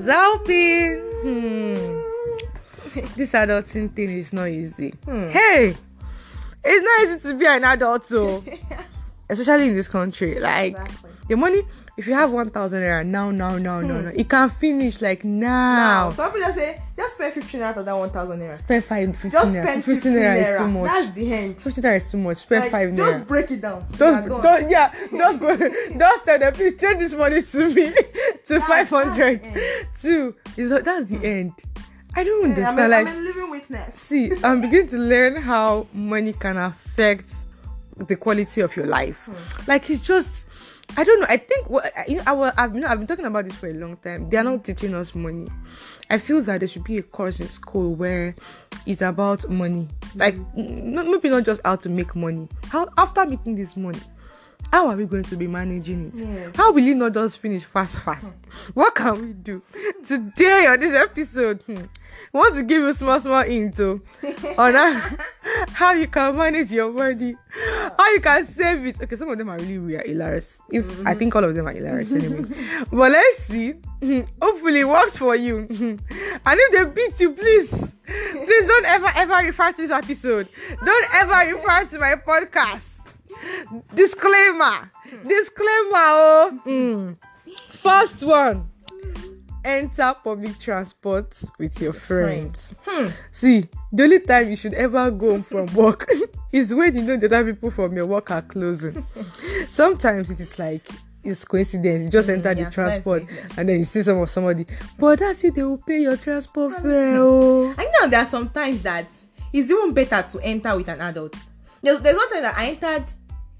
Helping? Hmm. This adulting thing is not easy. Hey, it's not easy to be an adult, so especially in this country. Like Exactly. your money, if you have one thousand naira now, now, now, now, hmm. now, it can finish like now. Some people just say, just spend 15 out of that 1,000 naira. Spend five, 15 Just naira. spend 15 naira is too much. That's the end. 15 naira is too much. Spend Like, five just naira. break it down. Just, don't, yeah, just go, just tell them, please change this money to me, to That's- 500. that's the end. Two, is that's the end. I don't Yeah, understand. I'm, a, like, I'm a living witness. see, I'm beginning to learn how money can affect the quality of your life. Hmm. Like, it's just, I don't know. I think what you know, I've, been, I've been talking about this for a long time. They are not teaching us money. I feel that there should be a course in school where it's about money. Like, maybe not just how to make money. How after making this money, how are we going to be managing it? Yes. How will it not just finish fast, fast? What can we do today on this episode? Hmm. I want to give you small, small into on how, how you can manage your money, how you can save it. Okay, some of them are really weird, hilarious. If I think all of them are hilarious anyway, but let's see. Hmm. Hopefully, it works for you. Hmm. And if they beat you, please, please don't ever, ever refer to this episode. Don't ever refer to my podcast disclaimer disclaimer oh mm. first one enter public transport with your friends Hmm. see the only time you should ever go home from work is when you know the other people from your work are closing sometimes it is like it's coincidence you just enter yeah, the transport and then you see some of somebody but that's if they will pay your transport fare oh I know there are some times that it's even better to enter with an adult. There's, there's one time that I entered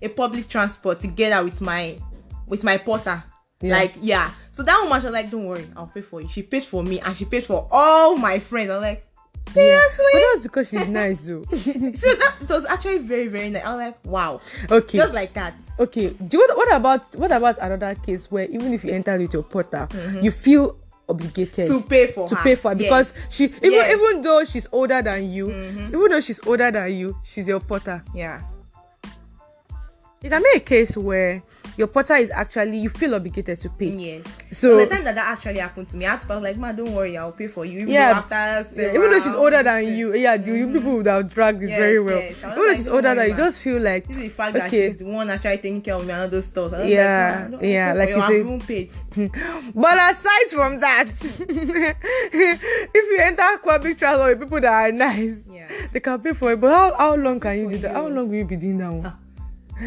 a public transport together with my with my porter. Yeah. Like yeah. So that woman was like, "Don't worry, I'll pay for you." She paid for me and she paid for all my friends. I'm like, seriously? but that's because she's nice though So that it was actually very very nice. I was like, wow, okay just like that. okay do you, what about what about another case where even if you enter with your porter mm-hmm. you feel obligated To pay for to her. pay for her because Yes. she even Yes. even though she's older than you mm-hmm. even though she's older than you she's your porter yeah. you can be a case where your porter is actually you feel obligated to pay Yes. So- the time that that actually happened to me, I had to like, man, don't worry, I'll pay for you. Even Yeah. though after Yeah, even though she's older um, than months, you yeah you, you people would have dragged it Yes, very well yes. Even though like, she's older than you just feel like This is the fact that she's the one actually taking care of me and all those stuff. Yeah, like, yeah, like you say- But aside from that, if you enter public transport with people that are nice, Yeah. they can pay for it. But how, how long can you do that? How long will you be doing that one? Ah.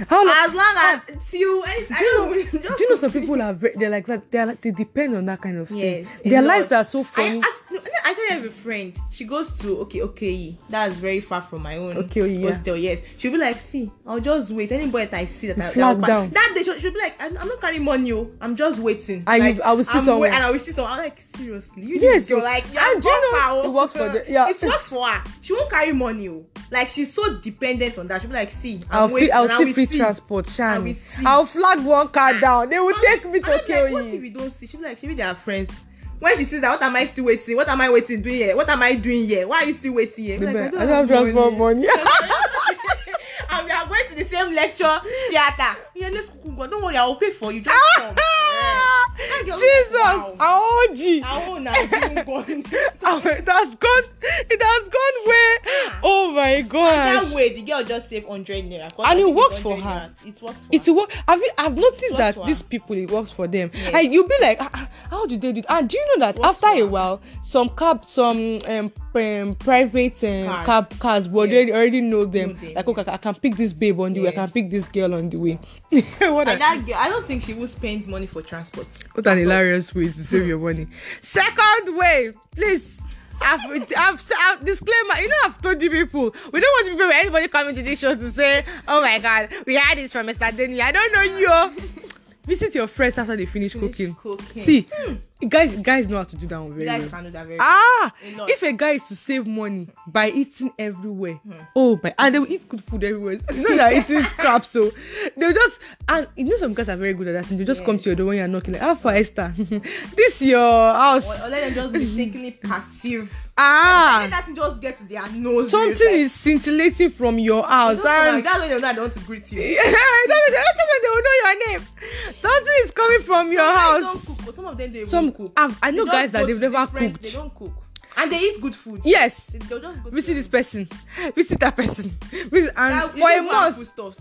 How long? As long as till eh, I, do you know? Do you know some people are very, they're like that? They're like they depend on that kind of thing. Yes, a Their lives are so funny. actually, no, no, I actually have a friend. She goes to okay, okay. That's very far from my own Okay, oh, yeah. hostel. Yes, she'll be like, see, I'll just wait. Anybody that I see that I Flag that down. That day she'll, she'll be like, I'm, I'm not carrying money. oh. I'm just waiting. You- like, I will see I'm someone. and I will see someone. I'm like, seriously, you Yes, just go oh. you- like, and do you know far, oh. it oh. works for the- yeah. it works for her. She won't carry money. Oh. Like she's so dependent on that. She'll be like, see, I'm I'll, waiting. I'll and I free see. transport, I Shan. will flag one car down. They will I'm take me to I'm like, kill what if we don't see? She'll be like, she'll be their friends. When she sees that, what am I still waiting? What am I waiting doing here? What am I doing here? Why are you still waiting here? Like, I don't have transport money. and we are going to the same lecture theater. Yeah, let's go. Don't worry, I will pay for you. Just come. Jesus, like, gone. Oh, it has gone. It has gone way. Oh my gosh. that way, the girl just saved 100 naira. And I it works for 100 her. naira. It works for It her. work. Have you, I've noticed that these her. people it works for them. Yes. And you'll be like, "Ah, ah, how did they do it? And do you know that Works after a her. while, some cab, some um, um private um, Cars. cab cars, but Yes. they already know them. Know them, Like, okay, I can pick this babe on the way. I can Yes. pick this girl on the way. what, And that girl, I don't think she will spend money for transport. what an hilarious way to save your money. Second way, please. I've, I've, I've disclaimer. You know, I've told you people we don't want to be where anybody coming to this show to say, "Oh my God, we had this from Mr. Denny." I don't know you. Visit your friends after they finish, Finish cooking. cooking. See, guys, guys know how to do that one You very guys well. can do that very Ah, lot. if a guy is to save money by eating everywhere, Hmm. oh my, and they will eat good food everywhere. You know they're eating scraps, so they'll just and you know some guys are very good at that. And they just come Yes. to your door when you're knocking, like, "How far, Esther? this your house? Or, or let them just mistakenly passive. ah, Let that thing just get to their nose. something Like, is scintillating from your house, just like, and that's when they know I don't want to greet you. yeah, that's, when they will know your name. Something is coming from your Sometimes house. Don't cook, some of them they Some cook. I've, I know guys that they've never cooked. They don't cook, and they eat good food. Yes. They, they'll just go Visit this person. Visit that person. Visit, and for a month,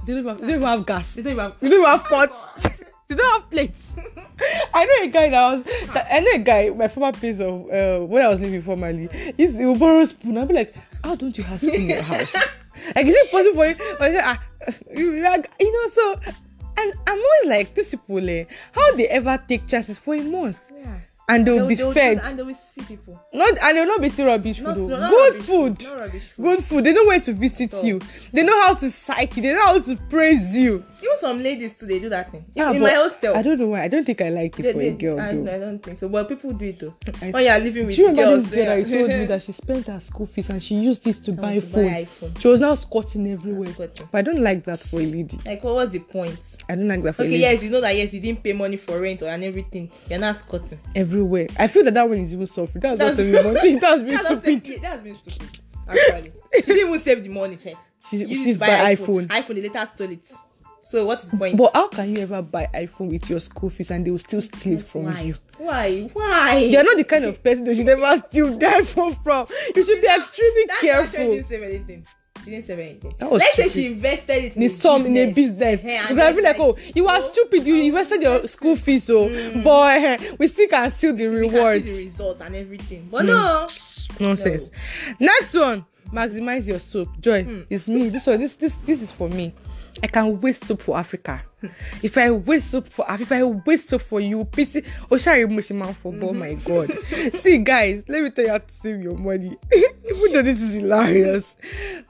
they don't, have, they don't even have gas. They don't even have. They don't have pots. they don't have plates. I know a guy that was. That, I know a guy. My former place of uh, when I was living formerly. He's, he will borrow spoon. I'll be like, how don't you have spoon in your house? like, is it possible for you? Or is it, ah, you, you you know, so. And I'm always like, these people, eh, how they ever take chances for a month Yeah. and they'll, be do fed. and they will see people. Not and they'll not be eating rubbish Not, food. oh. not Good rubbish food. Not rubbish food. Good food. They know when to visit So- you. They know how to psych you. They know how to praise you. Even some ladies too, they do that thing. Yeah, in my hostel. I don't know why. I don't think I like it they, for they, a girl I, though. I don't think so. But people do it though. I- when you are living with Do you remember girls, this girl that yeah. told me that she spent her school fees and she used this to buy to buy phone? iPhone. She was now squatting everywhere. Squatting. But I don't like that for a lady. Like, what was the point? I don't like that for a Okay, lady. yes, you know that yes, you didn't pay money for rent or and everything. You're not squatting. Everywhere. I feel that that one is even soft. That's, That's- not saving money. That's being That's stupid. That's been stupid. Actually, she didn't even save the money. Sef. She's, You she's just buy iPhone. iPhone, they later stole it. So what is the point? But how can you ever buy iPhone with your school fees and they will still steal it from why? you? Why? Why? You're not the kind of person that should never steal the iPhone from. You should be extremely That careful. didn't save anything. She didn't save anything. Let's say she invested it in, in some in a business. And You can be like, oh, you are oh, stupid. You invested your school fees, so but eh, we still can steal the we can see rewards. the result and everything. But no, Nonsense. Next one, maximize your soap. Joy, Hmm. it's me. This one, this this this is for me. I can waste soap for Africa. if I waste soap for Af- if I waste soap for you, pity. Oh, sorry, man for. Oh my God. See, guys, let me tell you how to save your money. Even though this is hilarious,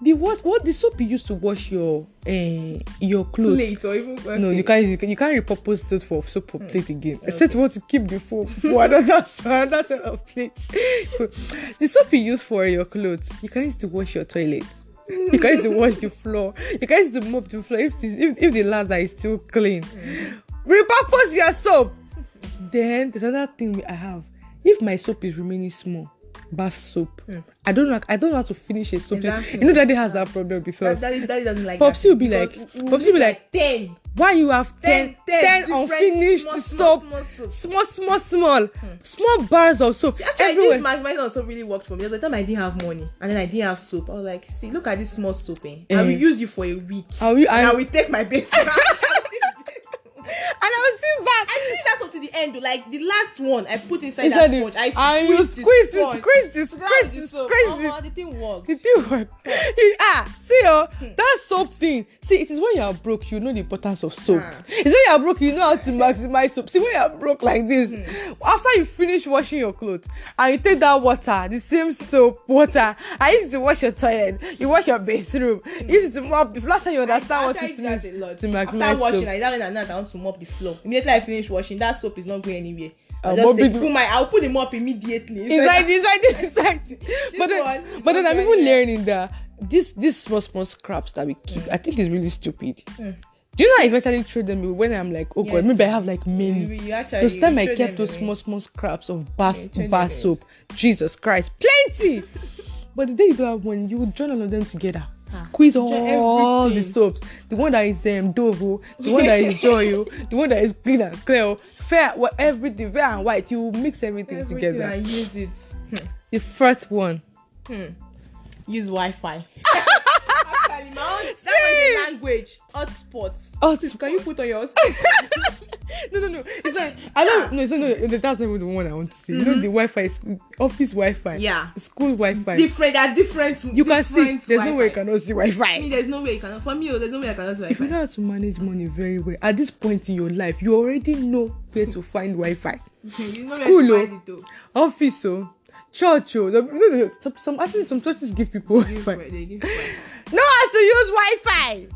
the what what the soap you use to wash your uh, your clothes. plate or even No, you can't. You, can, you can't repurpose soap for soap for plate again. Except you want to keep the foam for another another set of plates. the soap you use for your clothes, you can use to wash your toilet. You can use to wash the floor. You can use to mop the floor if this, if, if the ladder is still clean. Repurpose your soap. Then there's another thing I have. If my soap is remaining small, bath soap. I don't know. I don't know how to finish a soap. Exactly. You know, Daddy has that problem because daddy, daddy doesn't like Popsy will be like- Popsy will be like, ten. why you have 10, 10, 10 different unfinished small, soap small, small soap. small small small small bars of soap Actually, everywhere this maximizing also really worked for me. A time I didn't have money and then I didn't have soap. I was like, see, look at this small soap. Eh? I will Eh. use you for a week. I will- and I- I will take my base. I finished that soap to the end. Like the last one, I put inside that the- sponge. I and you squeeze this squeeze this squeeze the this squeeze this Omo, the thing worked. it still work you ah see oh that soap thing see it is when you are broke you know the importance of soap. Ah. it's when you are broke you know how to maximize soap. See when you are broke like this after you finish washing your clothes and you take that water the same soap water i use it to wash your toilet you wash your bathroom you use it to mop the last time you understand what Actually, it means to maximize After washing, soap like that when I know I want to mop the floor. Immediately I finish washing, that soap is not going anywhere. I'll just take, put my, I'll put the mop immediately. inside inside. inside but then but then i'm even learning that this this small small scraps that we keep i think is really stupid. Mm. do you know i eventually throw them away when i'm like oh Yes. god maybe i have like many. You, you actually, those time i kept those away. small small scraps of bath you throw them bar away. soap jesus christ plenty! But the day you don't have one you would join all of them together. Squeeze all the soaps. The one that is um, dove oh, the one that is joy oh, the one that is clean and clear fair well, everything fair and white. You mix everything, Everything together. I use it. the first one Use Wi-Fi. Actually, my own, that was the language. Hotspot. Oh, Can you put on your hotspot? no, no, no. It's not. I don't. No, it's not. No, that's not the one I want to see. You know the Wi-Fi, is office Wi-Fi. Yeah. School Wi-Fi. different. There are different. you can see. different There's no way you Wi-Fi. cannot see Me, Wi-Fi. there's no way you cannot. For me, oh, there's no way I cannot. If you know Wi-Fi. how to manage money very well, at this point in your life, you already know where to find Wi-Fi. you know School, where oh. to find it, though. Office, oh, church, oh. No, no, Some, some actually some churches give people Give Wi-Fi. Wi- they give Wi-Fi. Know how to use Wi-Fi.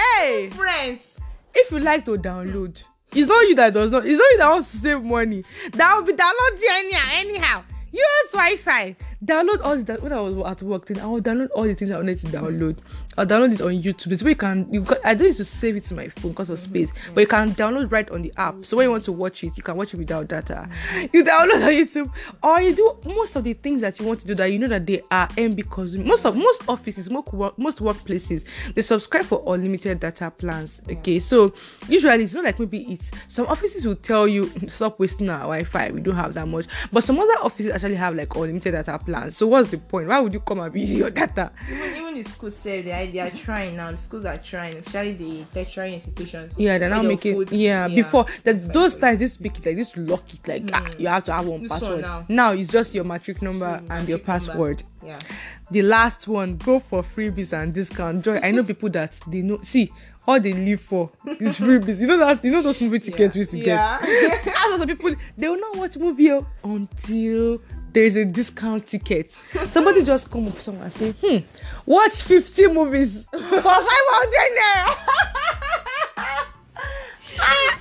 Hey. Friends. if you like to download it's not you that does not it's not you that wants to save money that will be downloading anyhow anyhow use wi-fi download all the when I was at work. Then I will download all the things I wanted to download. I'll download it on YouTube. This way you can. You got. I don't need to save it to my phone because of space, mm-hmm. but you can download right on the app. So when you want to watch it, you can watch it without data. You download on YouTube, or you do most of the things that you want to do that you know that they are MB because Most of most offices, most work, most workplaces, they subscribe for unlimited data plans. Okay, so usually it's not like maybe it's some offices will tell you stop wasting our Wi-Fi. We don't have that much, but some other offices actually have like unlimited data plans. So what's the point? Why would you come and be using your data? Even, even the schools say they are, they are trying now. The schools are trying, especially the tertiary institutions. Yeah, they're now making put- yeah, before that those times this make it like this lock it like ah, you have to have one This one password. now. now it's just your matric number Mm, and your matric number. password. Yeah. The last one, go for freebies and discount. Joy, I know people that they know see all they live for is freebies. You know that you know those movie tickets we used to get. Yeah. As also people they will not watch movie oh, until there is a discount ticket. Somebody just come up somewhere and say, hmm, watch 50 movies for 500 naira.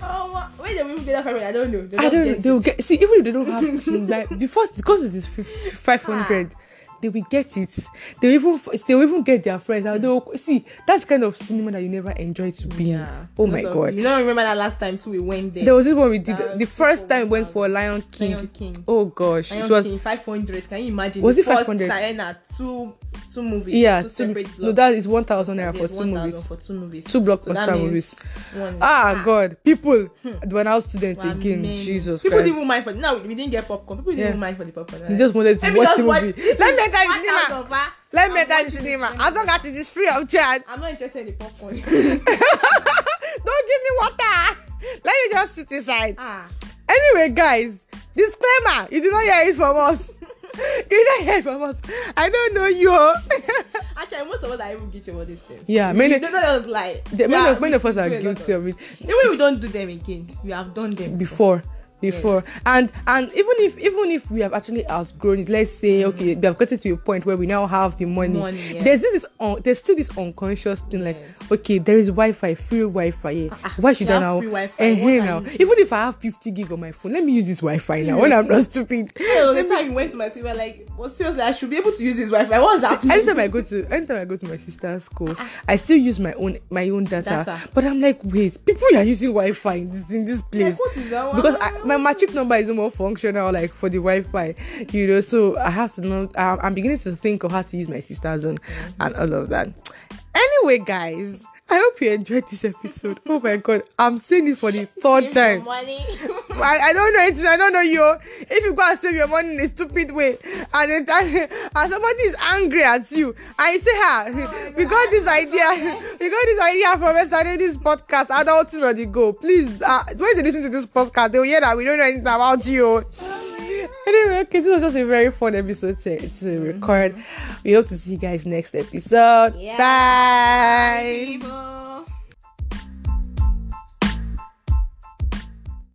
oh, where will get that from? I don't know. They I don't know. They will get see even if they don't have to like before because it is five hundred. They will get it. They will even they will even get their friends. They will see that's kind of cinema that you never enjoy to be in. Oh my of- god. You don't remember that last time too we went there. There was this one we did. That The first time we went for Lion King. Lion King. Oh gosh, Lion it was King 500. Can you imagine? Was the it first 500? starting at two two movies. yeah. two Two, no, that is one thousand naira for two movies. For two movies. Two So blockbuster means movies. One, Ah God, people. when I was students Wow, again. Jesus People Christ. didn't even mind for no, we didn't get popcorn. People didn't Yeah. even mind for the popcorn. They just wanted to watch the movie. Let me enter the 1,000 cinema. Let me enter the cinema. As long as it is free of charge. I'm not interested in popcorn. Don't give me water. Let me just sit inside. ah, Anyway, guys, disclaimer: you did not hear it from us. you did not hear from us. I don't know you. actually, most of us are even guilty about this thing. Yeah, many- we don't know us like The- many, yeah, of, many of us are guilty of it Even we don't do them again, we have done them before. Before and and even if even if we have actually outgrown it, let's say okay, we have gotten to a point where we now have the money. Money, yeah. There's this un, there's still this unconscious thing like okay, there is Wi-Fi, free Wi-Fi. Yeah. ah, Why should I now? Eh, eh, are now, even if I have 50 gig on my phone, let me use this Wi-Fi now. When I'm not stupid. So the time you went to my school, we like, well, seriously, I should be able to use this Wi-Fi. What's that? anytime I go to anytime I go to my sister's school, I still use my own my own data. Data. But I'm like, wait, people are using Wi-Fi in this in this place. Like, what is that one? because I, my matric number is more functional like for the Wi-Fi, you know. So I have to know. I'm, I'm beginning to think of how to use my sister's and and all of that. Anyway, guys. I hope you enjoyed this episode. Oh my god, I'm saying it for the third Save time. Money. I, I don't know anything. I don't know you. If you go and save your money in a stupid way, and then and somebody is angry at you, and you say, "Ha, we God, got this idea. We got this idea from yesterday. This podcast, adulting on the go. Please, uh, when they listen to this podcast, they will hear that we don't know anything about you." Anyway, okay, this was just a very fun episode to, to mm-hmm. record. We hope to see you guys next episode. Yeah. Bye. People.